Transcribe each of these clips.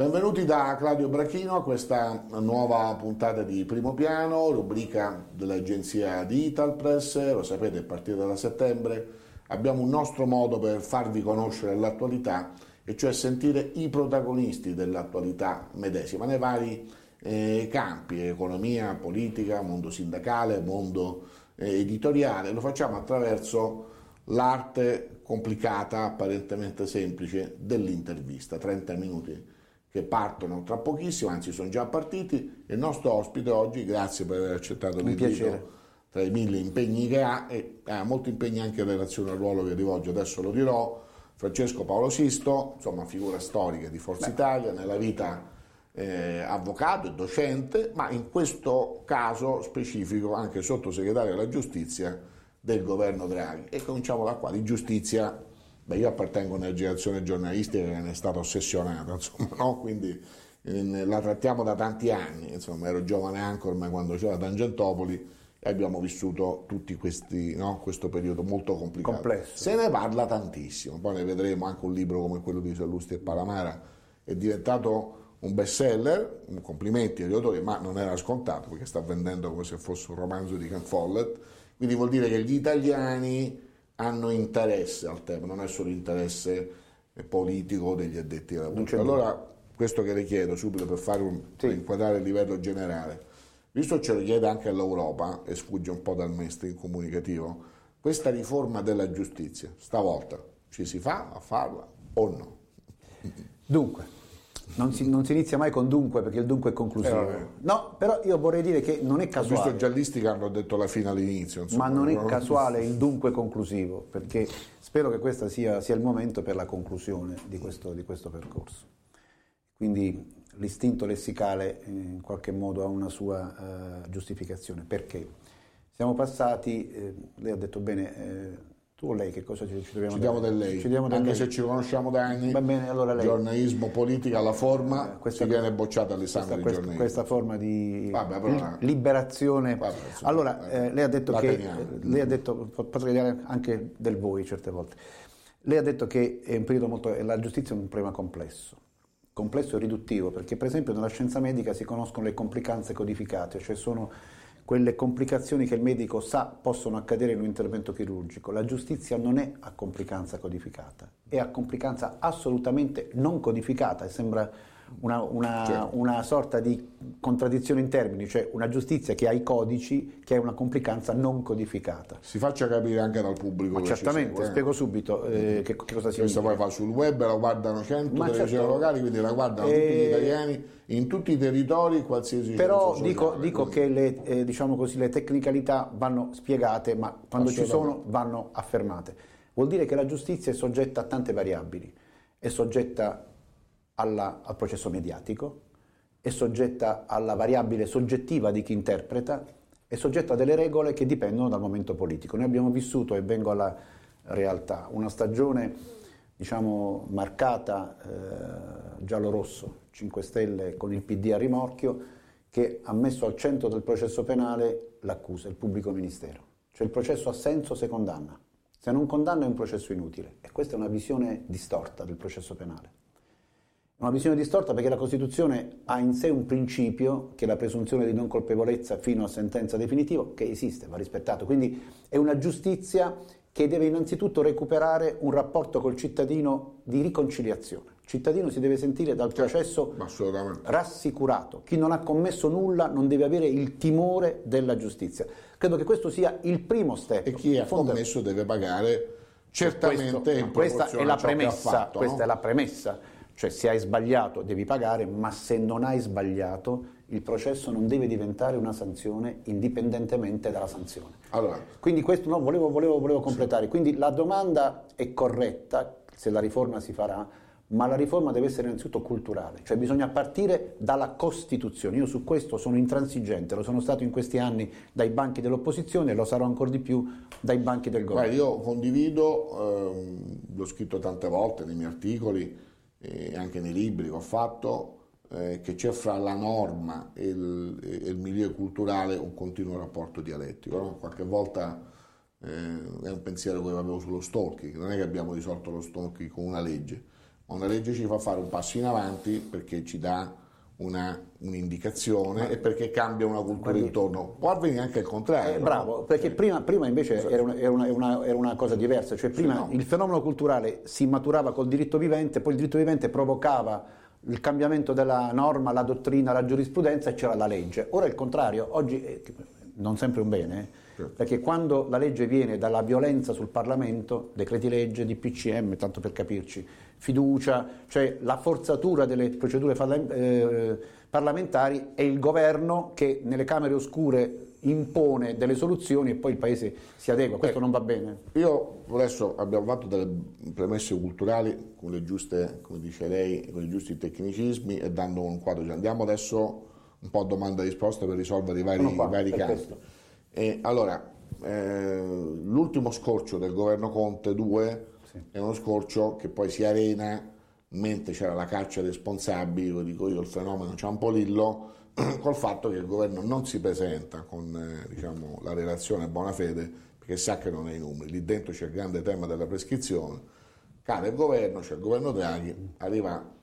Benvenuti da Claudio Brachino a questa nuova puntata di Primo Piano, rubrica dell'agenzia di Italpress. Lo sapete, a partire da settembre abbiamo un nostro modo per farvi conoscere l'attualità, e cioè sentire i protagonisti dell'attualità medesima nei vari eh, campi, economia, politica, mondo sindacale, mondo eh, editoriale. Lo facciamo attraverso l'arte complicata, apparentemente semplice, dell'intervista, 30 minuti che partono tra pochissimo, anzi sono già partiti. Il nostro ospite oggi, grazie per aver accettato l'invito tra i mille impegni che ha, e ha molti impegni anche in relazione al ruolo che rivolge, adesso lo dirò, Francesco Paolo Sisto, insomma figura storica di Forza Beh. Italia, nella vita eh, avvocato e docente, ma in questo caso specifico anche sottosegretario della giustizia del governo Draghi. E cominciamo da qua, di giustizia Beh, io appartengo a una generazione giornalistica che ne è stata ossessionata, insomma, no? quindi eh, la trattiamo da tanti anni, insomma, ero giovane anchorman quando c'era Tangentopoli e abbiamo vissuto tutti questi, no? questo periodo molto complicato. Complesso. Se ne parla tantissimo, poi ne vedremo anche un libro come quello di Sallusti e Palamara, è diventato un best seller, complimenti agli autori, ma non era scontato perché sta vendendo come se fosse un romanzo di Ken Follett, quindi vuol dire che gli italiani hanno interesse al tema, non è solo interesse politico degli addetti alla lavoro. Allora, questo che le chiedo subito per, fare un, sì. per inquadrare il livello generale, visto che ce lo chiede anche all'Europa e sfugge un po' dal mainstream comunicativo, questa riforma della giustizia, stavolta ci si fa a farla o no? Dunque, non si, non si, inizia mai con dunque perché il dunque è conclusivo. Eh, no, però io vorrei dire che non è casuale. Ho visto giallisti che hanno detto la fine all'inizio. Insomma, ma non è casuale il dunque conclusivo perché spero che questo sia, sia, il momento per la conclusione di questo, di questo percorso. Quindi l'istinto lessicale eh, in qualche modo ha una sua uh, giustificazione. Perché? Siamo passati, eh, lei ha detto bene, eh, tu o lei che cosa ci, ci dobbiamo ci diamo del lei, ci diamo del anche lei. se ci conosciamo da anni. Va bene, allora lei. Giornalismo, politica, la forma, eh, questa, si viene bocciata all'esame questa, questa. Questa forma di Vabbè, però, liberazione. Vabbè, insomma, allora, eh, lei ha detto che, teniamo. lei ha detto, potrei dire anche del voi certe volte, lei ha detto che è un periodo molto, la giustizia è un problema complesso complesso e riduttivo, perché per esempio nella scienza medica si conoscono le complicanze codificate, cioè sono quelle complicazioni che il medico sa possono accadere in un intervento chirurgico. La giustizia non è a complicanza codificata, è a complicanza assolutamente non codificata e sembra una, una, certo. una, sorta di contraddizione in termini, cioè una giustizia che ha i codici, che è una complicanza non codificata. Si faccia capire anche dal pubblico. Ma certamente, segue, spiego subito eh, che, che, cosa significa. Questo poi va sul web, la guardano 100 Ma televisioni certo. locali, quindi la guardano eh, tutti gli italiani in tutti i territori, qualsiasi Però dico, dico che le, eh, diciamo così, le tecnicalità vanno spiegate, ma quando ci sono vanno affermate. Vuol dire che la giustizia è soggetta a tante variabili, è soggetta alla, al processo mediatico, è soggetta alla variabile soggettiva di chi interpreta, è soggetta a delle regole che dipendono dal momento politico. Noi abbiamo vissuto, e vengo alla realtà, una stagione diciamo, marcata eh, giallo-rosso, 5 Stelle con il PD a rimorchio, che ha messo al centro del processo penale l'accusa, il pubblico ministero. Cioè il processo ha senso se condanna. Se non condanna è un processo inutile. E questa è una visione distorta del processo penale. Una visione distorta perché la Costituzione ha in sé un principio, che è la presunzione di non colpevolezza fino a sentenza definitiva, che esiste, va rispettato. Quindi è una giustizia che deve innanzitutto recuperare un rapporto col cittadino di riconciliazione. Il cittadino si deve sentire dal processo rassicurato. Chi non ha commesso nulla non deve avere il timore della giustizia. Credo che questo sia il primo step. E chi ha commesso deve pagare certamente questo, in questa è la premessa, fatto, questa no? è la premessa. Cioè se hai sbagliato devi pagare, ma se non hai sbagliato il processo non deve diventare una sanzione indipendentemente dalla sanzione. Allora, Quindi questo no, volevo, volevo- volevo completare. Quindi la domanda è corretta se la riforma si farà, ma la riforma deve essere innanzitutto culturale, cioè bisogna partire dalla Costituzione. Io su questo sono intransigente, lo sono stato in questi anni dai banchi dell'opposizione e lo sarò ancora di più dai banchi del governo. Guarda, io condivido, ehm, l'ho scritto tante volte nei miei articoli e anche nei libri che ho fatto, eh, che c'è fra la norma e il, e il milieu culturale un continuo rapporto dialettico. no? Qualche volta eh, è un pensiero che avevo sullo stalking, non è che abbiamo risolto lo stalking con una legge, ma una legge ci fa fare un passo in avanti perché ci dà una- un'indicazione e perché cambia una cultura intorno. Può avvenire anche il contrario. Eh, no? bravo, perché prima, prima invece era, una, era una- era una- era una cosa diversa, cioè prima no. il fenomeno culturale si maturava col diritto vivente, poi il diritto vivente provocava il cambiamento della norma, la dottrina, la giurisprudenza e c'era la legge. Ora è il contrario, oggi è non sempre un bene, eh, perché quando la legge viene dalla violenza sul Parlamento, decreti legge, DPCM, tanto per capirci, fiducia, cioè la forzatura delle procedure eh, parlamentari è il governo che nelle Camere oscure impone delle soluzioni e poi il Paese si adegua, questo non va bene. Io adesso abbiamo fatto delle premesse culturali con le giuste, come dice lei, con i giusti tecnicismi e dando un quadro. Cioè, Andiamo adesso un po' a domanda e risposta per risolvere i vari, qua, i vari campi. E allora, eh, l'ultimo scorcio del governo Conte 2 è uno scorcio che poi si arena mentre c'era la caccia responsabili, lo dico io, il fenomeno Ciampolillo, col fatto che il governo non si presenta con eh, diciamo, la relazione a buona fede perché sa che non ha i numeri. Lì dentro c'è il grande tema della prescrizione. Cade il governo, c'è il governo Draghi, arriva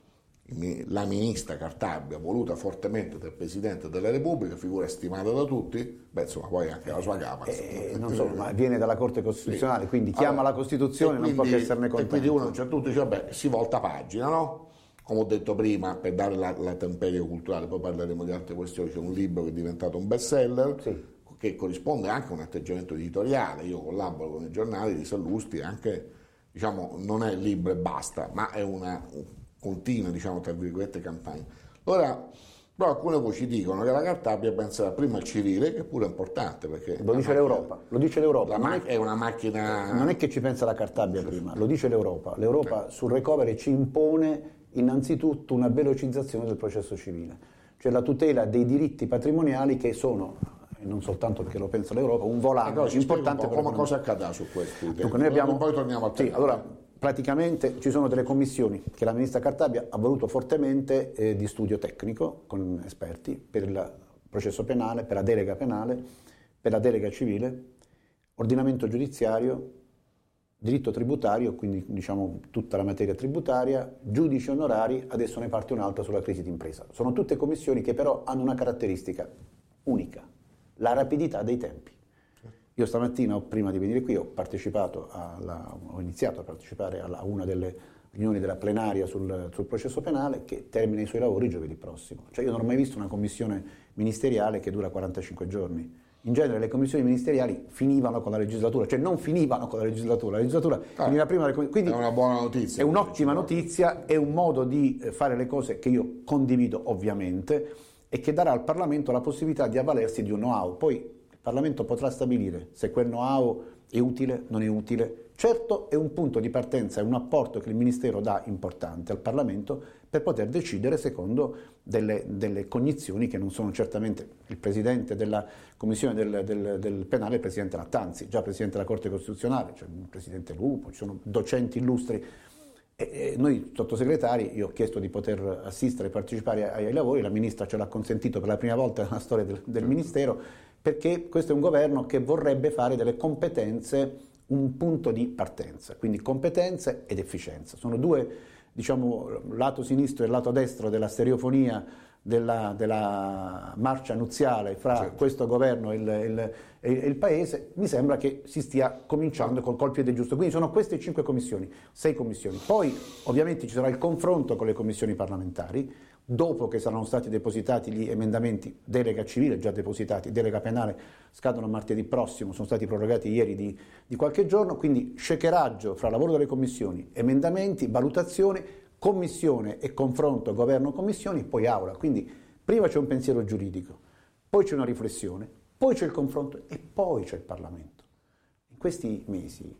la ministra Cartabia, voluta fortemente dal Presidente della Repubblica, figura stimata da tutti, beh insomma poi anche la sua Camera. Eh, non so, ma viene dalla Corte Costituzionale, quindi chiama Allora, la Costituzione, e non può che quindi- esserne E quindi contento. uno a un certo punto dice, vabbè, si volta pagina, no? Come ho detto prima, per dare la, la temperia culturale, poi parleremo di altre questioni, c'è un libro che è diventato un best seller, Sì. che corrisponde anche a un atteggiamento editoriale. Io collaboro con i giornali di Sallusti, anche, diciamo, non è libro e basta, ma è una continua, diciamo, tra virgolette, campagna. Ora, però alcune voci dicono che la Cartabia penserà prima al civile, che pure è importante, perché... Lo dice macchina- l'Europa, lo dice l'Europa. Ma- è- una macchina... Non è che ci pensa la Cartabia prima, lo dice l'Europa. L'Europa sul recovery ci impone innanzitutto una velocizzazione del processo civile, cioè la tutela dei diritti patrimoniali che sono, non soltanto perché lo pensa l'Europa, un volano Allora, un importante po' per come cosa accadrà su questo. Dunque, noi abbiamo... Poi torniamo al Sì, tema. allora, praticamente ci sono delle commissioni che la ministra Cartabia ha voluto fortemente eh, di studio tecnico con esperti per il processo penale, per la delega penale, per la delega civile, ordinamento giudiziario, diritto tributario, quindi diciamo tutta la materia tributaria, giudici onorari, adesso ne parte un'altra sulla crisi d'impresa. Sono tutte commissioni che però hanno una caratteristica unica, la rapidità dei tempi. Io stamattina, prima di venire qui, ho partecipato alla- ho iniziato a partecipare alla- a una delle riunioni della plenaria sul, sul processo penale che termina i suoi lavori giovedì prossimo. Cioè io non ho mai visto una commissione ministeriale che dura 45 giorni. In genere le commissioni ministeriali finivano con la legislatura, cioè non finivano con la legislatura, la legislatura finiva prima delle com- quindi È una buona notizia. è un'ottima notizia, è un modo di eh, fare le cose che io condivido ovviamente e che darà al Parlamento la possibilità di avvalersi di un know-how. Poi Parlamento potrà stabilire se quel know-how è utile, non è utile. Certo è un punto di partenza, è un apporto che il Ministero dà importante al Parlamento per poter decidere secondo delle, delle cognizioni che non sono certamente il Presidente della Commissione del, del- del Penale, il Presidente Lattanzi, già Presidente della Corte Costituzionale, c'è il Presidente Lupo, ci sono docenti illustri. E- e noi sottosegretari, io ho chiesto di poter assistere e partecipare ai, ai lavori, la Ministra ce l'ha consentito per la prima volta nella storia del, del Ministero, perché questo è un governo che vorrebbe fare delle competenze un punto di partenza, quindi competenze ed efficienza. Sono due, diciamo, lato sinistro e lato destro della stereofonia della, della marcia nuziale fra Certo. questo governo e il, il- il Paese, mi sembra che si stia cominciando col, col piede giusto. Quindi sono queste cinque commissioni, sei commissioni. Poi ovviamente ci sarà il confronto con le commissioni parlamentari, dopo che saranno stati depositati gli emendamenti, delega civile già depositati, delega penale scadono martedì prossimo, sono stati prorogati ieri di, di qualche giorno, quindi shakeraggio fra lavoro delle commissioni, emendamenti, valutazione, commissione e confronto governo-commissioni, poi aula. Quindi prima c'è un pensiero giuridico, poi c'è una riflessione, poi c'è il confronto e poi c'è il Parlamento. In questi mesi,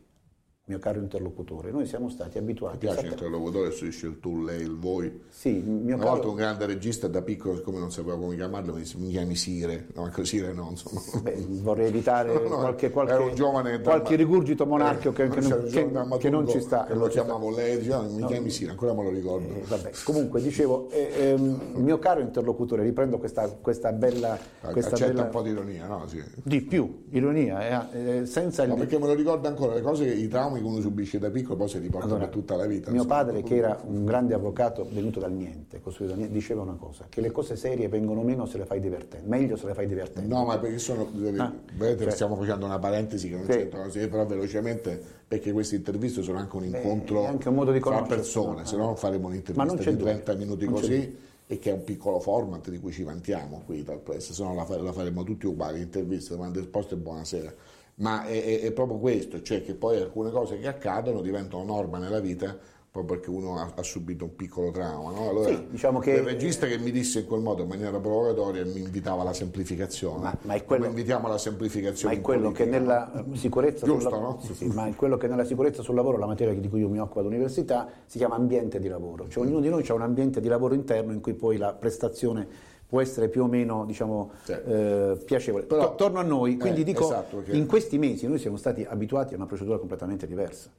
mio caro interlocutore, noi siamo stati Mi abituati piace il esattamente- interlocutore, si dice il tu, lei, il voi. Sì, mio Una caro- volta un grande regista da piccolo, siccome non sapevo come chiamarlo, mi mi chiami Sire, no, anche Sire no, insomma. Beh, vorrei evitare No, no, qualche, qualche, giovane qualche rigurgito monarchico che, che non, che- giovane che non ci sta. che che lo chiamavo lei, diceva mi chiami Sire, ancora me lo ricordo. Eh, vabbè, comunque dicevo, eh, ehm, mio caro interlocutore, riprendo questa, questa bella... Questa Accetta bella un po' di ironia, no? Sì. di più, ironia, eh, eh, senza il... No, perché me lo ricordo ancora, le cose, i traumi che uno subisce da piccolo poi si riportano Allora, per tutta la vita. Mio padre, che era un grande avvocato venuto dal niente, costruito dal niente, diceva una cosa, che le cose serie vengono meno se le fai divertenti, meglio se le fai divertenti. No, ma perché sono. Ah, vedete, cioè- stiamo facendo una parentesi che non Sì. c'entra così, però velocemente, perché queste interviste sono anche un incontro è anche un modo di tra persone, se no faremo un'intervista di dubbio, 30 minuti non così e che è un piccolo format di cui ci vantiamo qui dal press, se no la faremo tutti uguali, interviste, domande e risposte e buonasera. Ma è, è- proprio questo, cioè che poi alcune cose che accadono diventano norma nella vita proprio perché uno ha, ha subito un piccolo trauma. No? Allora, Sì, diciamo che- il regista che mi disse in quel modo in maniera provocatoria mi invitava alla semplificazione. Ma- ma è quello- Come invitiamo alla semplificazione. Ma è quello che nella sicurezza Giusto, sul no? sì, sì, ma è quello che nella sicurezza sul lavoro, la materia di cui io mi occupo all'università, si chiama ambiente di lavoro. Cioè ognuno di noi ha un ambiente di lavoro interno in cui poi la prestazione può essere più o meno diciamo, Sì. eh, piacevole. Però- To- torno a noi, quindi eh, dico, esatto, in questi mesi noi siamo stati abituati a una procedura completamente diversa.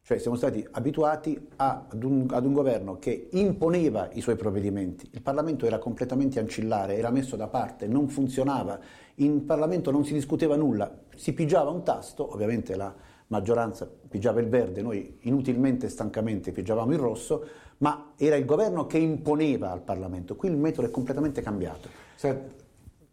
Cioè siamo stati abituati a- ad, un, ad un governo che imponeva i suoi provvedimenti. Il Parlamento era completamente ancillare, era messo da parte, non funzionava. In Parlamento non si discuteva nulla, si pigiava un tasto, ovviamente la maggioranza pigiava il verde, noi inutilmente e stancamente pigiavamo il rosso, ma era il governo che imponeva al Parlamento. Qui il metodo è completamente cambiato. Senti,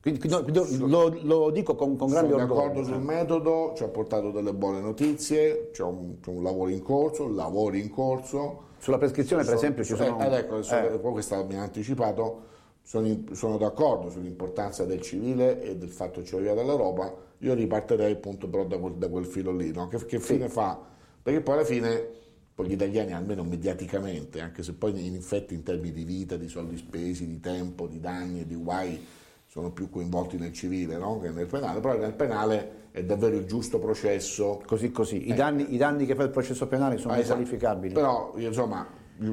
Quindi, quindi lo, lo dico con, con grande sono orgoglio. d'accordo sul metodo, ci ha portato delle buone notizie, c'è un, c'è un lavoro in corso, lavori in corso. Sulla prescrizione, per Sono- esempio, ci sono... eh, ecco, eh. poi questo mi ha anticipato, sono, sono d'accordo sull'importanza del civile e del fatto che ci arriva dall'Europa, io ripartirei appunto però da quel, da quel filo lì, no? che, che fine fa? Perché poi alla fine, poi gli italiani almeno mediaticamente, anche se poi in effetti in termini di vita, di soldi spesi, di tempo, di danni e di guai, sono più coinvolti nel civile no? che nel penale, però nel penale è davvero il giusto processo. Così così. I, danni, i danni che fa il processo penale sono Ah, esatto. Però insomma,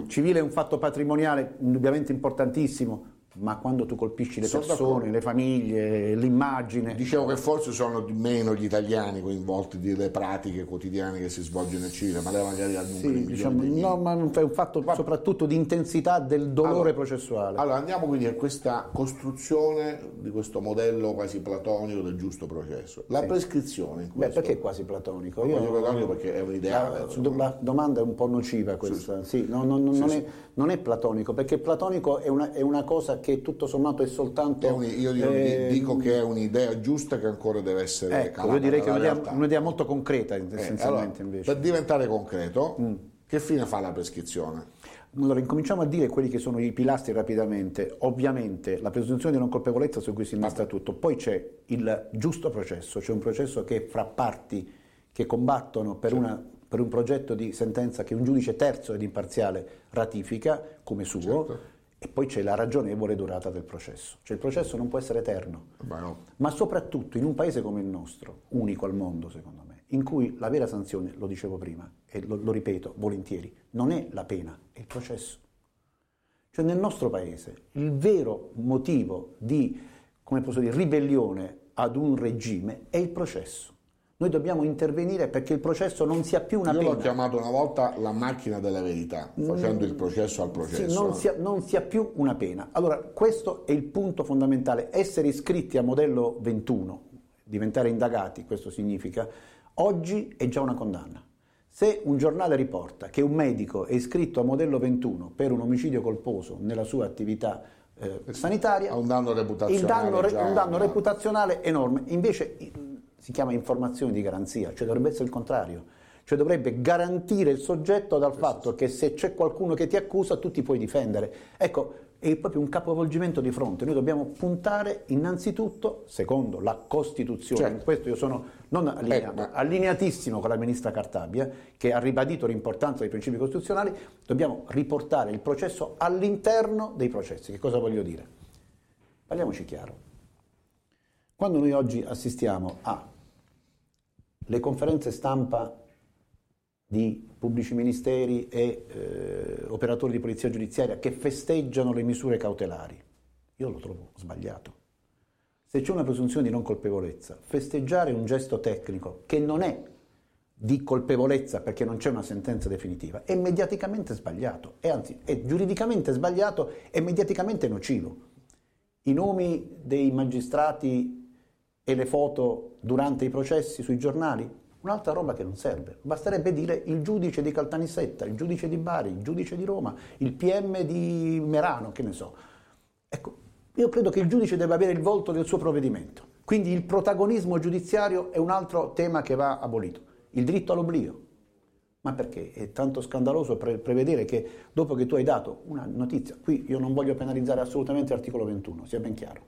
Civile è un fatto patrimoniale indubbiamente importantissimo, ma quando tu colpisci le Sono persone, d'accordo. le famiglie, l'immagine... Dicevo che forse sono di meno gli italiani coinvolti nelle pratiche quotidiane che si svolgono nel civile, ma lei magari ha numeri Sì, diciamo, miei. no, ma è un fatto soprattutto di intensità del dolore Allora- processuale. Allora andiamo quindi a questa costruzione di questo modello quasi platonico del giusto processo. La prescrizione in Beh, questo. perché quasi platonico? Voglio platonico perché è un ideale, La, la domanda è un po' nociva questa, sì, no, no, no, non, Sì, è, non è platonico, perché platonico è una, è una cosa che tutto sommato è soltanto... È un- io dico, eh, dico che è un'idea giusta che ancora deve essere Ecco, calata io direi che è un'idea, un'idea molto concreta Eh, essenzialmente allora, invece. Mm. Per diventare concreto, che fine fa la prescrizione? Allora, incominciamo a dire quelli che sono i pilastri rapidamente. Ovviamente la presunzione di non colpevolezza su cui si innesta tutto, poi c'è il giusto processo, c'è un processo che fra parti che combattono per, una- per un progetto di sentenza che un giudice terzo ed imparziale ratifica come suo. Certo. E poi c'è la ragionevole durata del processo. Cioè il processo non può essere eterno. No. Ma soprattutto in un paese come il nostro, unico al mondo secondo me, in cui la vera sanzione, lo dicevo prima e lo, lo ripeto volentieri, non è la pena, è il processo. Cioè nel nostro paese il vero motivo di, come posso dire, ribellione ad un regime è il processo. Noi dobbiamo intervenire perché il processo non sia più una Io pena. l'ho chiamato una volta la macchina della verità, facendo il processo al processo. Sì, non, sia, non sia più una pena. Allora, questo è il punto fondamentale. Essere iscritti a modello 21, diventare indagati, questo significa, oggi è già una condanna. Se un giornale riporta che un medico è iscritto a modello 21 per un omicidio colposo nella sua attività eh, sanitaria, Ha un danno reputazionale il danno, re- un danno no? reputazionale enorme. Invece si chiama informazione di garanzia, cioè dovrebbe essere il contrario. Cioè dovrebbe garantire il soggetto dal fatto che se c'è qualcuno che ti accusa tu ti puoi difendere. Ecco, è proprio un capovolgimento di fronte. Noi dobbiamo puntare innanzitutto, secondo la Costituzione, Certo. in questo io sono non allineato, Eh, ma- allineatissimo con la ministra Cartabia, che ha ribadito l'importanza dei principi costituzionali, dobbiamo riportare il processo all'interno dei processi. Che cosa voglio dire? Parliamoci chiaro. Quando noi oggi assistiamo a le conferenze stampa di pubblici ministeri e eh, operatori di polizia giudiziaria che festeggiano le misure cautelari, io lo trovo sbagliato. Se c'è una presunzione di non colpevolezza, festeggiare un gesto tecnico che non è di colpevolezza perché non c'è una sentenza definitiva è mediaticamente sbagliato, e anzi è giuridicamente sbagliato e mediaticamente nocivo. I nomi dei magistrati e le foto durante i processi sui giornali, un'altra roba che non serve. Basterebbe dire il giudice di Caltanissetta, il giudice di Bari, il giudice di Roma, il PM di Merano, che ne so. Ecco, io credo che il giudice debba avere il volto del suo provvedimento. Quindi il protagonismo giudiziario è un altro tema che va abolito. Il diritto all'oblio. Ma perché è tanto scandaloso pre- prevedere che dopo che tu hai dato una notizia, qui io non voglio penalizzare assolutamente l'articolo 21, sia ben chiaro,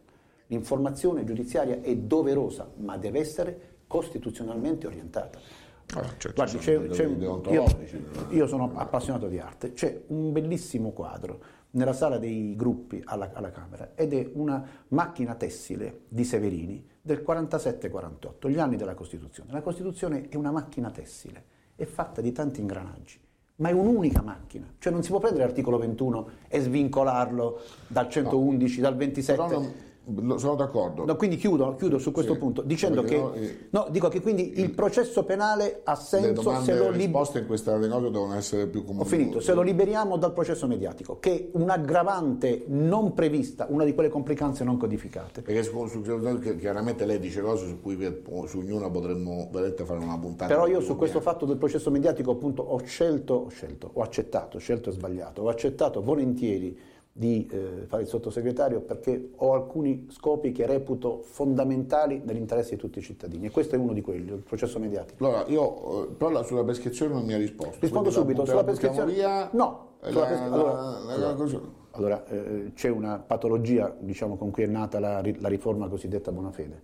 l'informazione giudiziaria è doverosa, ma deve essere costituzionalmente orientata. Ah, certo, Guardi, sono c'è- c'è- io, io sono appassionato di arte, c'è un bellissimo quadro nella sala dei gruppi alla, alla Camera ed è una macchina tessile di Severini del 47-48, gli anni della Costituzione. La Costituzione è una macchina tessile, è fatta di tanti ingranaggi, ma è un'unica macchina, cioè non si può prendere l'articolo 21 e svincolarlo dal 111, dal 27. Però non- lo- sono d'accordo. No, quindi chiudo, chiudo su questo Sì, punto dicendo che no, eh, no, dico che quindi il processo penale ha senso se e lo liberiamo. in questa cose devono essere più comuni. Ho finito, se lo liberiamo dal processo mediatico, che è un'aggravante non prevista, una di quelle complicanze non codificate. Perché su, su- chiaramente lei dice cose su cui per- su ognuna potremmo veramente fare una puntata. Però io su questo piena. fatto del processo mediatico appunto ho scelto, ho scelto, ho accettato, scelto è sbagliato, ho accettato volentieri di eh, fare il sottosegretario perché ho alcuni scopi che reputo fondamentali nell'interesse di tutti i cittadini e questo è uno di quelli, il processo mediatico. Allora, io, eh, però la- sulla prescrizione non mi ha risposto. Rispondo la subito, sulla la prescrizione- Via, No, Eh, sulla la- prescri- la- allora- la- allora- la cosa- Allora, eh, c'è una patologia diciamo, con cui è nata la, la riforma cosiddetta Bonafede.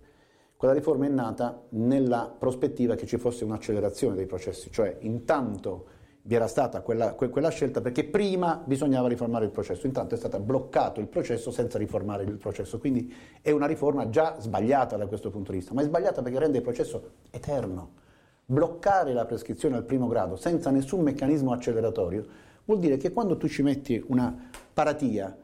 Quella riforma è nata nella prospettiva che ci fosse un'accelerazione dei processi, cioè intanto vi era stata quella, que- quella scelta perché prima bisognava riformare il processo, intanto è stato bloccato il processo senza riformare il processo, quindi è una riforma già sbagliata da questo punto di vista, ma è sbagliata perché rende il processo eterno. Bloccare la prescrizione al primo grado senza nessun meccanismo acceleratorio vuol dire che quando tu ci metti una paratia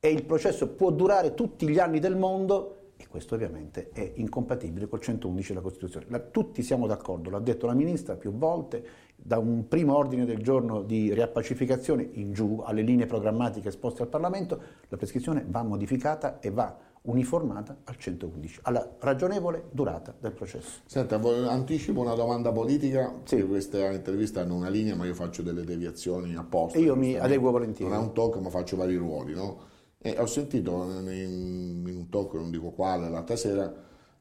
e il processo può durare tutti gli anni del mondo, e questo ovviamente è incompatibile col 111 della Costituzione. La- tutti siamo d'accordo, l'ha detto la Ministra più volte, da un primo ordine del giorno di riappacificazione in giù alle linee programmatiche esposte al Parlamento, la prescrizione va modificata e va uniformata al 111, alla ragionevole durata del processo. Senta, anticipo una domanda politica, Sì. queste interviste hanno una linea, ma io faccio delle deviazioni apposta. E io mi adeguo volentieri. Non è un talk, ma faccio vari ruoli, no? E ho sentito in, un talk, non dico quale, l'altra sera,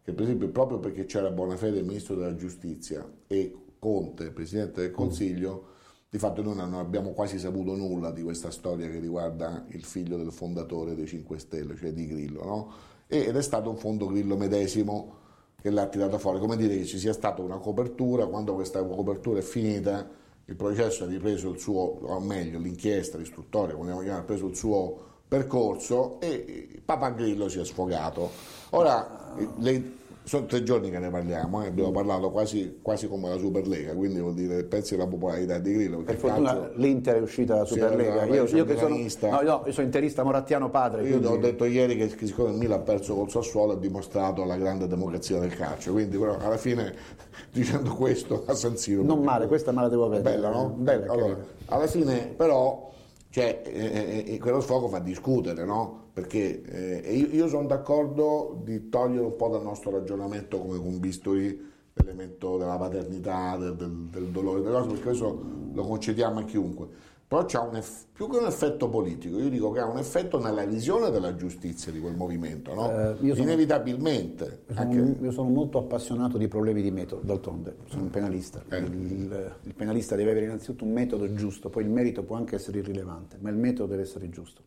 che per esempio proprio perché c'era Bonafede, il Ministro della Giustizia, e Conte, Presidente del Consiglio, di fatto noi non abbiamo quasi saputo nulla di questa storia che riguarda il figlio del fondatore dei 5 Stelle, cioè di Grillo, no? Ed è stato un fondo Grillo medesimo che l'ha tirato fuori, come dire che ci sia stata una copertura, quando questa copertura è finita il processo ha ripreso il suo, o meglio l'inchiesta, l'istruttoria, ha preso il suo percorso e Papagrillo si è sfogato. Ora, lei- sono tre giorni che ne parliamo, eh, abbiamo parlato quasi, quasi come la Superlega, quindi vuol dire pezzi della popolarità di Grillo. Per fortuna calcio- l'Inter è uscita dalla Superlega. io, io che sono, no, no, io sono interista morattiano padre. Io quindi- ho detto ieri che, che siccome il Milan ha perso col Sassuolo ha dimostrato la grande democrazia del calcio, quindi però alla fine dicendo questo a San Siro... Non male, questa me la devo vedere. Bella, no? Bella, allora, alla fine però cioè, eh, eh, quello sfogo fa discutere, no? Perché eh, io, io sono d'accordo di togliere un po' dal nostro ragionamento come con bisturi l'elemento della paternità, del, del, del dolore, delle cose, perché questo lo concediamo a chiunque. Però c'ha un eff- più che un effetto politico, io dico che ha un effetto nella visione della giustizia di quel movimento, no? Eh, io sono- Inevitabilmente. Sono- anche- io sono molto appassionato di problemi di metodo, d'altronde, sono un penalista. Eh. Il, il penalista deve avere innanzitutto un metodo giusto, poi il merito può anche essere irrilevante, ma il metodo deve essere giusto.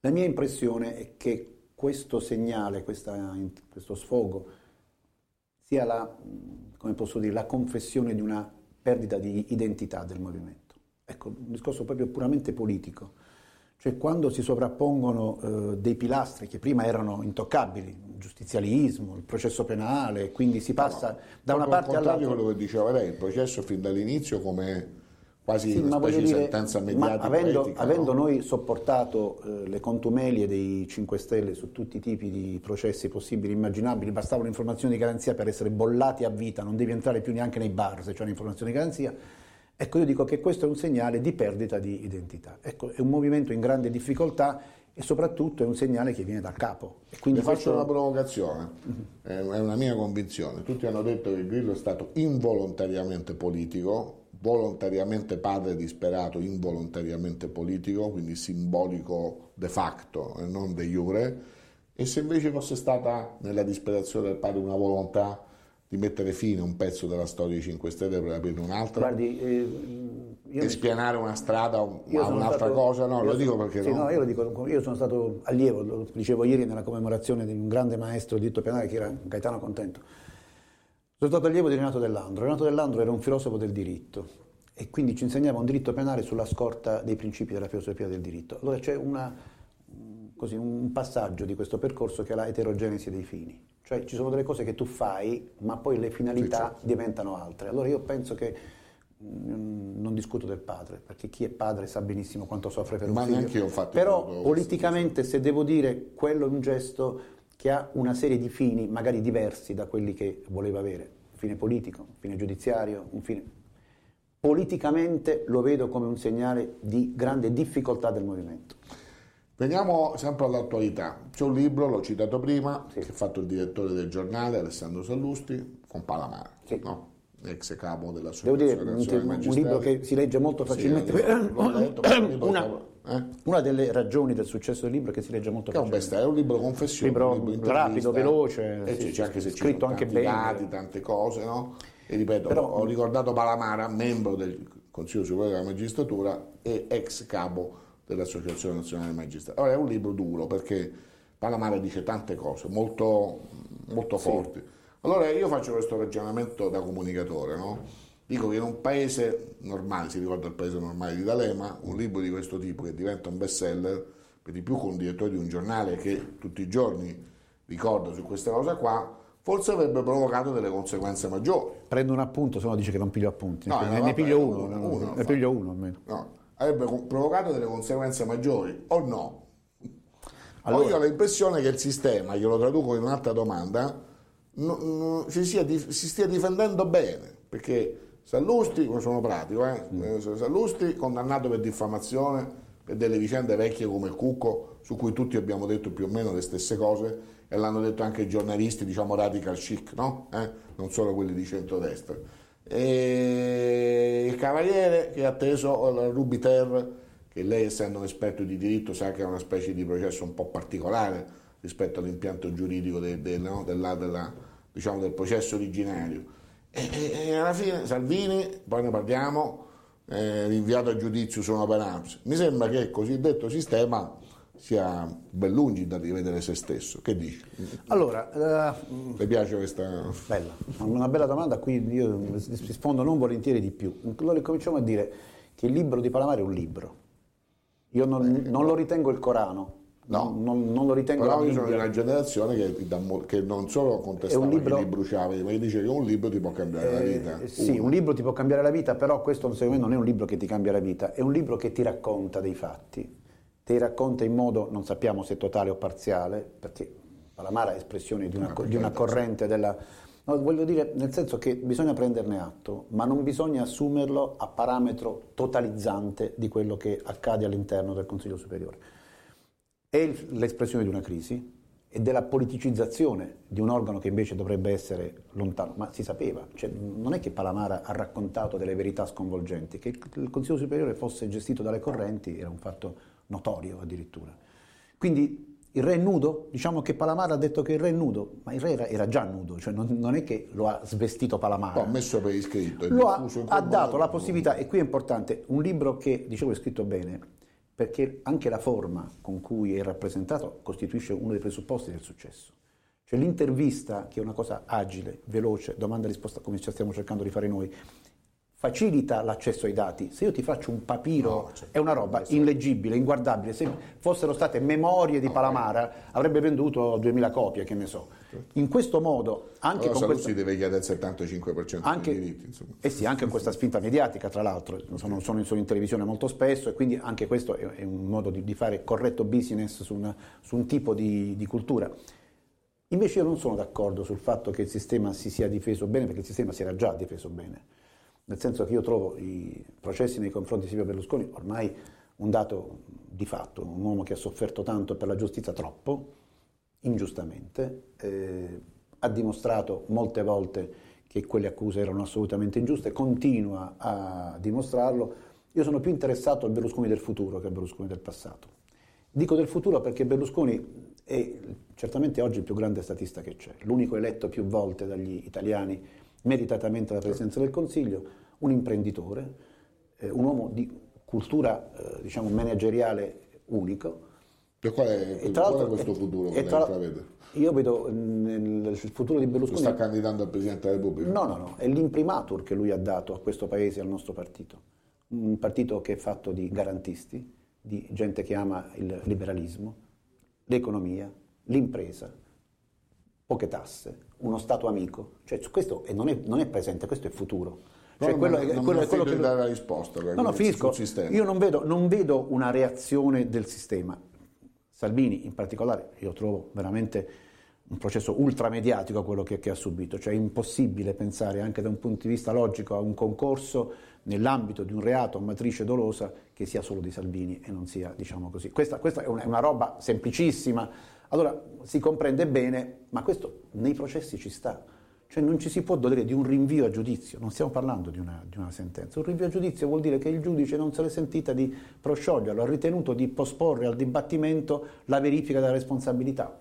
La mia impressione è che questo segnale, questa- questo sfogo, sia la, come posso dire, la confessione di una perdita di identità del movimento. Ecco, un discorso proprio puramente politico. Cioè quando si sovrappongono eh, dei pilastri che prima erano intoccabili, il giustizialismo, il processo penale, quindi si passa da una parte all'altra. quello che diceva lei, il processo fin dall'inizio come quasi Sì, una specie di sentenza mediatica avendo, etica, avendo no? noi sopportato eh, le contumelie dei 5 Stelle su tutti i tipi di processi possibili e immaginabili, bastava un'informazione di garanzia per essere bollati a vita, non devi entrare più neanche nei bar se c'è un'informazione di garanzia. Ecco, io dico che questo è un segnale di perdita di identità. Ecco, è un movimento in grande difficoltà e soprattutto è un segnale che viene dal capo. E quindi Le faccio questo- una provocazione, è una mia convinzione. Tutti hanno detto che Grillo è stato involontariamente politico, volontariamente padre disperato, involontariamente politico, quindi simbolico de facto e non de jure. E se invece fosse stata nella disperazione del padre una volontà di mettere fine a un pezzo della storia dei 5 Stelle per aprire un'altra Guardi, eh, e spianare una strada a un'altra stato- cosa? No, lo dico perché sì, no. no, io lo dico, io sono stato allievo, lo dicevo ieri nella commemorazione di un grande maestro di diritto penale che era Gaetano Contento. Sono stato allievo di Renato Dell'Andro. Renato Dell'Andro era un filosofo del diritto e quindi ci insegnava un diritto penale sulla scorta dei principi della filosofia del diritto. Allora c'è una, così, un passaggio di questo percorso che è la eterogenesi dei fini. Cioè ci sono delle cose che tu fai, ma poi le finalità diventano altre. Allora io penso che mm, non discuto del padre, perché chi è padre sa benissimo quanto soffre per un Ma figlio. neanche io, infatti, Però credo- politicamente se devo dire quello è un gesto che ha una serie di fini magari diversi da quelli che voleva avere, un fine politico, un fine giudiziario, un fine politicamente lo vedo come un segnale di grande difficoltà del movimento. Veniamo sempre all'attualità. C'è un libro, l'ho citato prima, che ha fatto il direttore del giornale, Alessandro Sallusti, con Palamara, Sì. no? ex capo Devo dell'Associazione dire, un, un libro che si legge molto Sì, facilmente. libro una, eh? una delle ragioni del successo del libro è che si legge molto Che è un facilmente. best è un libro confessione, Libro un libro rapido, veloce, e sì, c'è, anche se scritto anche bene. dati, tante cose, no? E ripeto, Però- ho ricordato Palamara, membro del Consiglio Superiore della Magistratura e ex capo dell'Associazione Nazionale Magistrati. Allora è un libro duro perché Palamara dice tante cose molto, molto forti. Allora io faccio questo ragionamento da comunicatore, no? Dico che in un paese normale, si ricorda il paese normale di D'Alema, un libro di questo tipo che diventa un bestseller, per di più con un direttore di un giornale che tutti i giorni ricorda su questa cosa qua, forse avrebbe provocato delle conseguenze maggiori. Prendo un appunto, se no dice che non piglio appunti. No, ne, no, ne vabbè, piglio uno, uno, ne- uno, ne infatti. piglio uno almeno. No, avrebbe provocato delle conseguenze maggiori o no? Allora- Poi ho l'impressione che il sistema, glielo traduco in un'altra domanda, no- no- si, dif- si stia difendendo bene, perché Sallusti, io sono pratico, eh, Mm. eh, Sallusti condannato per diffamazione per delle vicende vecchie come il Cucco, su cui tutti abbiamo detto più o meno le stesse cose e l'hanno detto anche i giornalisti, diciamo radical chic, no? Eh? non solo quelli di centrodestra. E il Cavaliere che ha atteso Rubiter, che lei essendo un esperto di diritto sa che è una specie di processo un po' particolare rispetto all'impianto giuridico de- de- no? della- della- diciamo, del processo originario. E, e- e alla fine Salvini, poi ne parliamo, eh, rinviato a giudizio su open arms. Mi sembra che il cosiddetto sistema sia ben lungi da rivedere se stesso. Che dici? Allora, eh, Le piace questa... bella, una bella domanda a cui io rispondo non volentieri di più. Allora cominciamo a dire che il libro di Palamare è un libro. Io non, non lo ritengo il Corano, No. non, non lo ritengo Però io sono di una generazione che, che non solo contestava libro- li bruciava, ma dice che un libro ti può cambiare la vita. Eh, sì, Uno. un libro ti può cambiare la vita, però questo secondo me non è un libro che ti cambia la vita, è un libro che ti racconta dei fatti, ti racconta in modo, non sappiamo se totale o parziale, perché Palamara è espressione di una, Ma di una corrente della... No, voglio dire, nel senso che bisogna prenderne atto, ma non bisogna assumerlo a parametro totalizzante di quello che accade all'interno del Consiglio Superiore. È l'espressione di una crisi, e della politicizzazione di un organo che invece dovrebbe essere lontano, ma si sapeva, cioè, non è che Palamara ha raccontato delle verità sconvolgenti, che il Consiglio Superiore fosse gestito dalle correnti era un fatto notorio addirittura. Quindi il re è nudo? Diciamo che Palamara ha detto che il re è nudo, ma il re era, era già nudo, cioè non, non, è che lo ha svestito Palamara. L'ha messo per iscritto. Lo ha, ha dato la possibilità, e qui è importante, un libro che, dicevo, è scritto bene, perché anche la forma con cui è rappresentato costituisce uno dei presupposti del successo. Cioè l'intervista, che è una cosa agile, veloce, domanda-risposta come ci stiamo cercando di fare noi, facilita l'accesso ai dati. Se io ti faccio un papiro, no, certo. è una roba illeggibile, inguardabile. Se fossero state memorie di Palamara, avrebbe venduto 2000 copie, che ne so. Certo. In questo modo, anche allora, con questa... si deve chiedere il 75% anche, dei diritti. Insomma. Eh sì, anche con questa spinta mediatica, tra l'altro. Sono, sono, sono, in televisione molto spesso e quindi anche questo è, è un modo di, di, fare corretto business su, una, su un tipo di, di cultura. Invece io non sono d'accordo sul fatto che il sistema si sia difeso bene, perché il sistema si era già difeso bene nel senso che io trovo i processi nei confronti di Silvio Berlusconi ormai un dato di fatto, un uomo che ha sofferto tanto per la giustizia troppo, ingiustamente, eh, ha dimostrato molte volte che quelle accuse erano assolutamente ingiuste, continua a dimostrarlo. Io sono più interessato al Berlusconi del futuro che al Berlusconi del passato. Dico del futuro perché Berlusconi è certamente oggi il più grande statista che c'è, l'unico eletto più volte dagli italiani meritatamente alla presidenza del Consiglio, un imprenditore, eh, un uomo di cultura eh, diciamo manageriale unico. E qual è, e qual è questo futuro che tra, Io vedo nel, il futuro di Berlusconi... Lo sta candidando al Presidente della Repubblica? No, no, no, è l'imprimatur che lui ha dato a questo Paese e al nostro partito. Un partito che è fatto di garantisti, di gente che ama il liberalismo, l'economia, l'impresa, poche tasse, uno Stato amico. Cioè, questo non è, non è presente, questo è futuro. Cioè, no, quello, non, è, quello, è quello che dare la risposta. No, no, finisco. Io non vedo, non vedo una reazione del sistema. Salvini in particolare, io trovo veramente un processo ultramediatico quello che, che, ha subito, cioè è impossibile pensare anche da un punto di vista logico a un concorso nell'ambito di un reato a matrice dolosa che sia solo di Salvini e non sia, diciamo così. Questa, questa è, una, è una roba semplicissima, allora si comprende bene, ma questo nei processi ci sta. Cioè non ci si può dolere di un rinvio a giudizio, non stiamo parlando di una, di una, sentenza. Un rinvio a giudizio vuol dire che il giudice non se l'è sentita di proscioglierlo, ha ritenuto di posporre al dibattimento la verifica della responsabilità.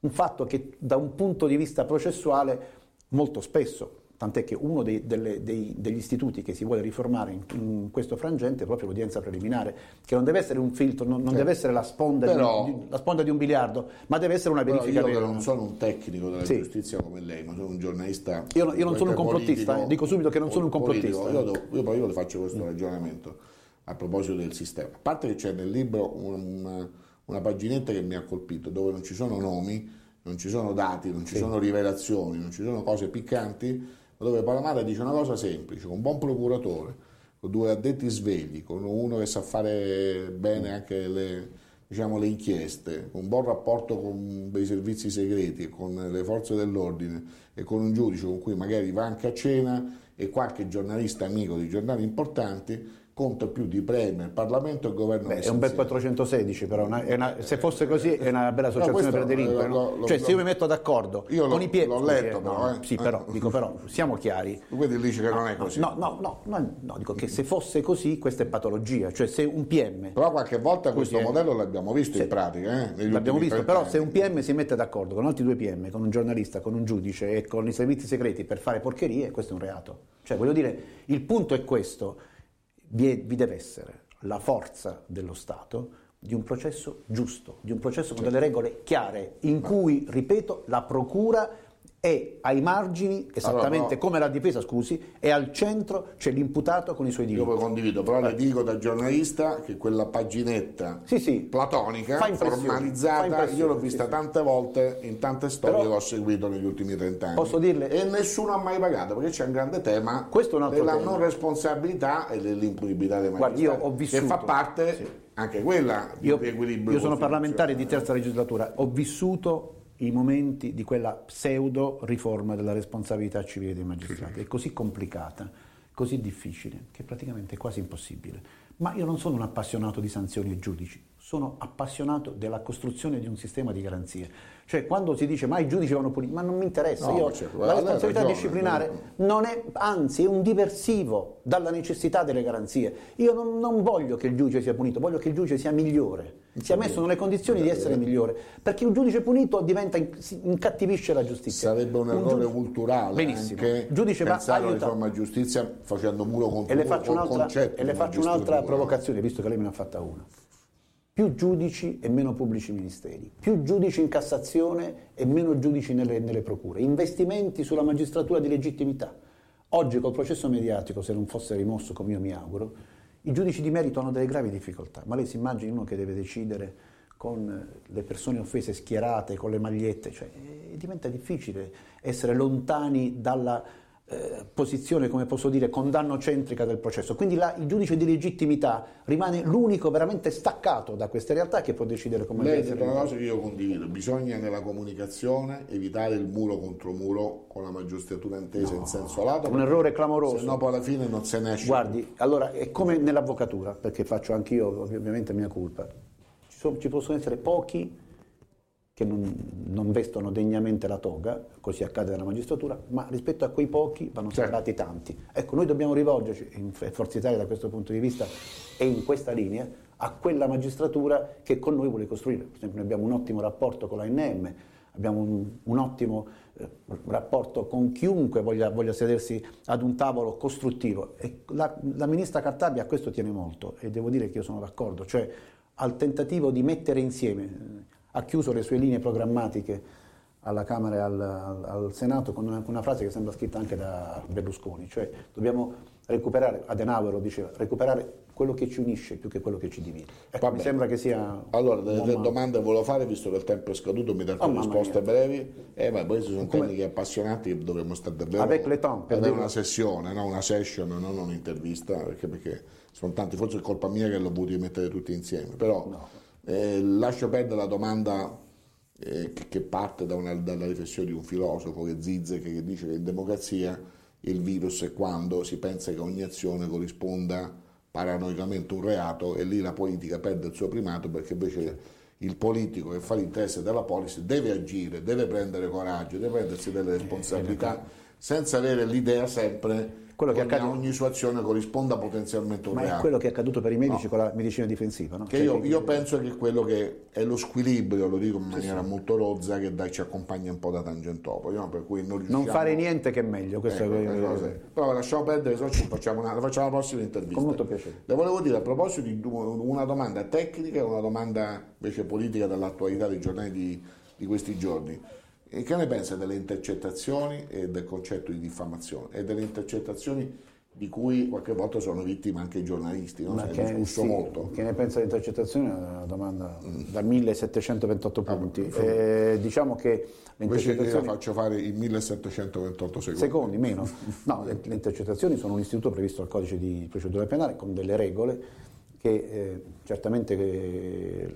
Un fatto che da un punto di vista processuale molto spesso tant'è che uno dei, delle, dei, degli istituti che si vuole riformare in, in, questo frangente è proprio l'udienza preliminare, che non deve essere un filtro, non, non deve essere la sponda, però, di, la sponda, di, un biliardo, ma deve essere una verifica. Io non sono un tecnico della sì. giustizia come lei, ma sono un giornalista. Io, io non sono un complottista, politico, dico subito che non sono un complottista. Io, io, poi io le faccio questo ragionamento a proposito del sistema. A parte che c'è nel libro una, una paginetta che mi ha colpito, dove non ci sono nomi, non ci sono dati, non ci sì. sono rivelazioni, non ci sono cose piccanti dove Palamara dice una cosa semplice, un buon procuratore, con due addetti svegli, con uno che sa fare bene anche le, diciamo, le inchieste, con un buon rapporto con dei servizi segreti, con le forze dell'ordine e con un giudice con cui magari va anche a cena e qualche giornalista amico di giornali importanti, conta più di Premier, Parlamento e Governo Beh, È un bel 416 però, una, una, se fosse così è una bella associazione no, per delinquere. No? Cioè lo, se io mi metto d'accordo io con lo, i piedi... L'ho letto eh, però, eh. Sì, però, dico però, siamo chiari. Quindi dici che non è così. No, no, no, no, no, dico che se fosse così questa è patologia, cioè se un PM... Però qualche volta questo modello l'abbiamo visto sì, in pratica. Eh, l'abbiamo visto, però se un PM si mette d'accordo con altri due PM, con un giornalista, con un giudice e con i servizi segreti per fare porcherie, questo è un reato. Cioè voglio dire, il punto è questo vi, deve essere la forza dello Stato di un processo giusto, di un processo con delle regole chiare, in cui, ripeto, la Procura è ai margini, esattamente allora, no. come la difesa, scusi, e al centro c'è l'imputato con i suoi diritti. Io poi condivido, però le dico da giornalista che quella paginetta sì, sì. platonica, formalizzata, io l'ho vista sì, tante volte in tante storie però, che ho seguito negli ultimi trent'anni. Posso dirle? E nessuno ha mai pagato, perché c'è un grande tema un della tema. non responsabilità e dell'impunibilità dei magistrati, Guarda, io ho vissuto, che fa parte anche quella di io, un riequilibrio. Io sono parlamentare di terza legislatura, ho vissuto i momenti di quella pseudo riforma della responsabilità civile dei magistrati. È così complicata, così difficile, che praticamente è quasi impossibile. Ma io non sono un appassionato di sanzioni e giudici, sono appassionato della costruzione di un sistema di garanzie. Cioè quando si dice ma i giudici vanno puniti, ma non mi interessa, No, io, certo, la responsabilità ragione, disciplinare no. non è, anzi è un diversivo dalla necessità delle garanzie. Io non, non voglio che il giudice sia punito, voglio che il giudice sia migliore, sia messo nelle condizioni di essere migliore, perché un giudice punito diventa, incattivisce la giustizia. Sarebbe un errore giudice- culturale Benissimo. anche Il giudice va pensare alla riforma giustizia facendo muro contro E le muro faccio un'altra, concetto e le faccio un'altra provocazione, visto che lei me ne ha fatta una. Più giudici e meno pubblici ministeri, più giudici in Cassazione e meno giudici nelle, nelle procure, investimenti sulla magistratura di legittimità. Oggi col processo mediatico, se non fosse rimosso come io mi auguro, i giudici di merito hanno delle gravi difficoltà, ma lei si immagini uno che deve decidere con eh, le persone offese schierate, con le magliette, cioè, eh, diventa difficile essere lontani dalla eh, posizione, come posso dire, condannocentrica del processo. Quindi là il giudice di legittimità rimane l'unico veramente staccato da queste realtà che può decidere come Lei ha una cosa che io condivido, bisogna nella comunicazione evitare il muro contro muro con la magistratura intesa in senso lato. un errore clamoroso. Se no poi alla fine non se ne esce. Guardi, allora è come nell'avvocatura, perché faccio anch'io ov- ovviamente mia colpa. Ci, sono- ci possono essere pochi che non, non vestono degnamente la toga, così accade nella magistratura, ma rispetto a quei pochi vanno Certo. separati tanti. Ecco, noi dobbiamo rivolgerci, in Forza Italia da questo punto di vista e in questa linea, a quella magistratura che con noi vuole costruire. Per esempio noi abbiamo un ottimo rapporto con l'ANM, abbiamo un, un ottimo eh, rapporto con chiunque voglia, voglia sedersi ad un tavolo costruttivo. E la, la ministra Cartabia a questo tiene molto e devo dire che io sono d'accordo, cioè al tentativo di mettere insieme, ha chiuso le sue linee programmatiche alla Camera e al, al- al Senato con una, una frase che sembra scritta anche da Berlusconi, cioè dobbiamo recuperare, Adenauer lo diceva, recuperare quello che ci unisce più che quello che ci divide. Ecco, mi sembra che sia... Allora, delle, uomo- domande volevo fare, visto che il tempo è scaduto, mi date Oh, risposte mia. brevi. Eh, ma questi sono Come- tecniche appassionanti che dovremmo stare davvero. Avec le temps, per dirlo. una sessione, no? una session, non un'intervista, perché, perché sono tanti, forse è colpa mia che l'ho voluto mettere tutti insieme. Però eh, lascio perdere la domanda eh, che, che parte da una- dalla riflessione di un filosofo che Zizek che dice che in democrazia il virus è quando si pensa che ogni azione corrisponda paranoicamente a un reato e lì la politica perde il suo primato perché invece il politico che fa l'interesse della policy deve agire, deve prendere coraggio, deve prendersi delle responsabilità senza avere l'idea sempre Quello che che accade- ogni sua azione corrisponda potenzialmente a un Ma è reato. quello che è accaduto per i medici No. con la medicina difensiva, no? Che Cioè, io, io penso che quello che è lo squilibrio, lo dico in maniera molto rozza, che dai, ci accompagna un po' da Tangentopoli, no? per cui non riusciamo... non fare niente che è meglio, questo Ecco, è queste cose. Però lasciamo perdere, se no ci facciamo una, facciamo la prossima intervista. Con molto piacere. Le volevo dire a proposito di una domanda tecnica e una domanda invece politica dall'attualità dei giornali di, di questi giorni. E che ne pensa delle intercettazioni e del concetto di diffamazione e delle intercettazioni di cui qualche volta sono vittime anche i giornalisti? No? Ma Se ne che, è discusso sì, molto. che ne pensa di intercettazioni è una domanda da 1728 punti. insomma. Eh, diciamo che le Invece io la intercettazioni... faccio fare in 1728 secondi. Secondi, meno. No, le, le intercettazioni sono un istituto previsto al codice di procedura penale con delle regole che eh, certamente che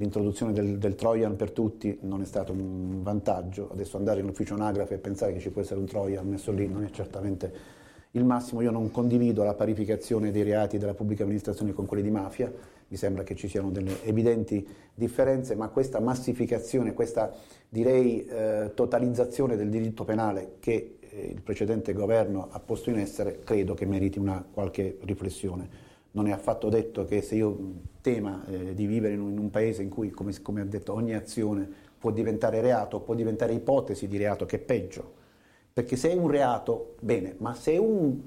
l'introduzione del, del Trojan per tutti non è stato un vantaggio. Adesso andare in ufficio anagrafe e pensare che ci può essere un Trojan messo lì non è certamente il massimo. Io non condivido la parificazione dei reati della pubblica amministrazione con quelli di mafia, mi sembra che ci siano delle evidenti differenze, ma questa massificazione, questa direi eh, totalizzazione del diritto penale che eh, il precedente governo ha posto in essere, credo che meriti una qualche riflessione. Non è affatto detto che se io tema eh, di vivere in un, in un paese in cui, come, come ha detto, ogni azione può diventare reato, può diventare ipotesi di reato, che è peggio. Perché se è un reato, bene, ma se è un,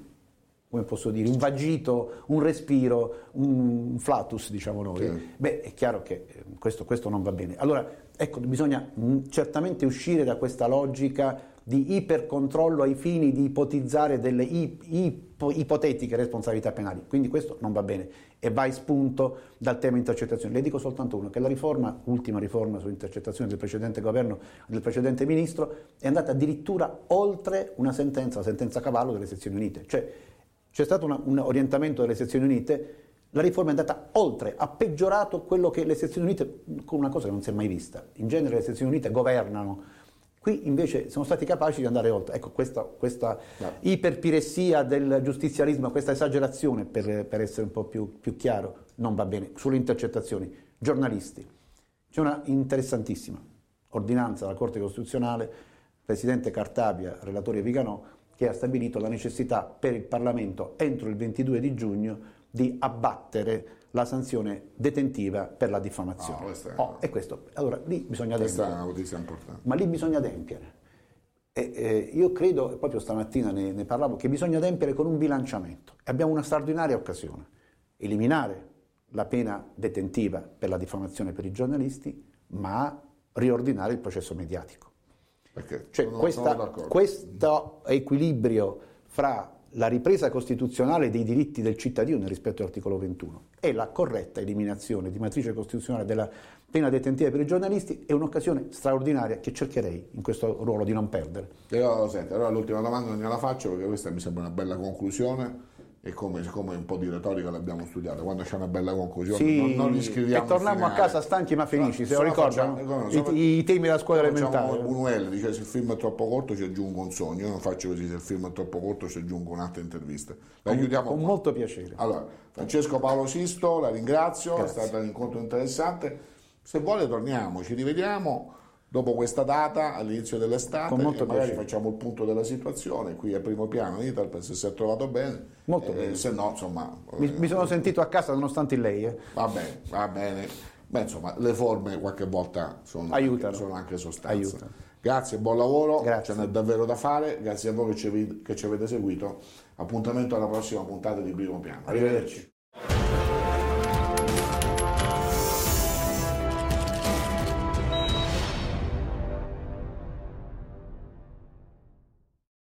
come posso dire, un vagito, un respiro, un flatus, diciamo noi, Sì. beh, è chiaro che eh, questo, questo non va bene. Allora, ecco, bisogna mh, certamente uscire da questa logica di ipercontrollo ai fini di ipotizzare delle i- ipo- ipotetiche responsabilità penali. Quindi questo non va bene e va espunto dal tema intercettazioni. Le dico soltanto uno, che la riforma, ultima riforma sulle intercettazioni del precedente governo, del precedente ministro, è andata addirittura oltre una sentenza, la sentenza cavallo delle sezioni unite. Cioè c'è stato una- un orientamento delle sezioni unite, la riforma è andata oltre, ha peggiorato quello che le sezioni unite, con una cosa che non si è mai vista. In genere le sezioni unite governano, qui invece sono stati capaci di andare oltre. Ecco, questa, questa iperpiressia del giustizialismo, questa esagerazione, per, per essere un po' più, più chiaro, non va bene. Sulle intercettazioni, giornalisti, c'è una interessantissima. ordinanza della Corte Costituzionale, Presidente Cartabia, relatore Viganò, che ha stabilito la necessità per il Parlamento entro il 22 di giugno di abbattere la sanzione detentiva per la diffamazione. Ah, questa è- Oh, e questo, allora lì bisogna Questa è adempiere. una notizia importante. Ma lì bisogna adempiere. E, eh, io credo, proprio stamattina ne, ne parlavo, che bisogna adempiere con un bilanciamento. E abbiamo una straordinaria occasione. Eliminare la pena detentiva per la diffamazione per i giornalisti, ma riordinare il processo mediatico. Perché Cioè, questa- questo equilibrio fra la ripresa costituzionale dei diritti del cittadino rispetto all'articolo 21 e la corretta eliminazione di matrice costituzionale della pena detentiva per i giornalisti. È un'occasione straordinaria che cercherei in questo ruolo di non perdere. Io, senti, allora l'ultima domanda non gliela faccio perché questa mi sembra una bella conclusione e come, siccome un po' di retorica l'abbiamo studiata, quando c'è una bella conclusione non, non riscriviamo e torniamo a casa stanchi ma felici, No, se lo no ricordano facciamo- no, i, i temi della scuola elementare. Buñuel dice se il film è troppo corto ci aggiungo un sogno, io non faccio così, se il film è troppo corto ci aggiungo un'altra intervista. La Con, chiudiamo con qua. molto piacere. Allora, Francesco Paolo Sisto, la ringrazio, Grazie. è stato un incontro interessante. Se vuole torniamo, ci rivediamo dopo questa data all'inizio dell'estate magari piacere. facciamo il punto della situazione qui a primo piano Italpes se si è trovato bene. Molto Eh, bene. Se no, insomma, Mi, eh, mi sono sentito a casa nonostante lei. eh. va bene, va bene. Beh, insomma, le forme qualche volta sono, Aiutano. Anche, sono anche sostanza. Aiutano. Grazie, buon lavoro, Grazie. ce n'è davvero da fare, grazie a voi che ci, che ci avete seguito. Appuntamento alla prossima puntata di Primo Piano. Arrivederci.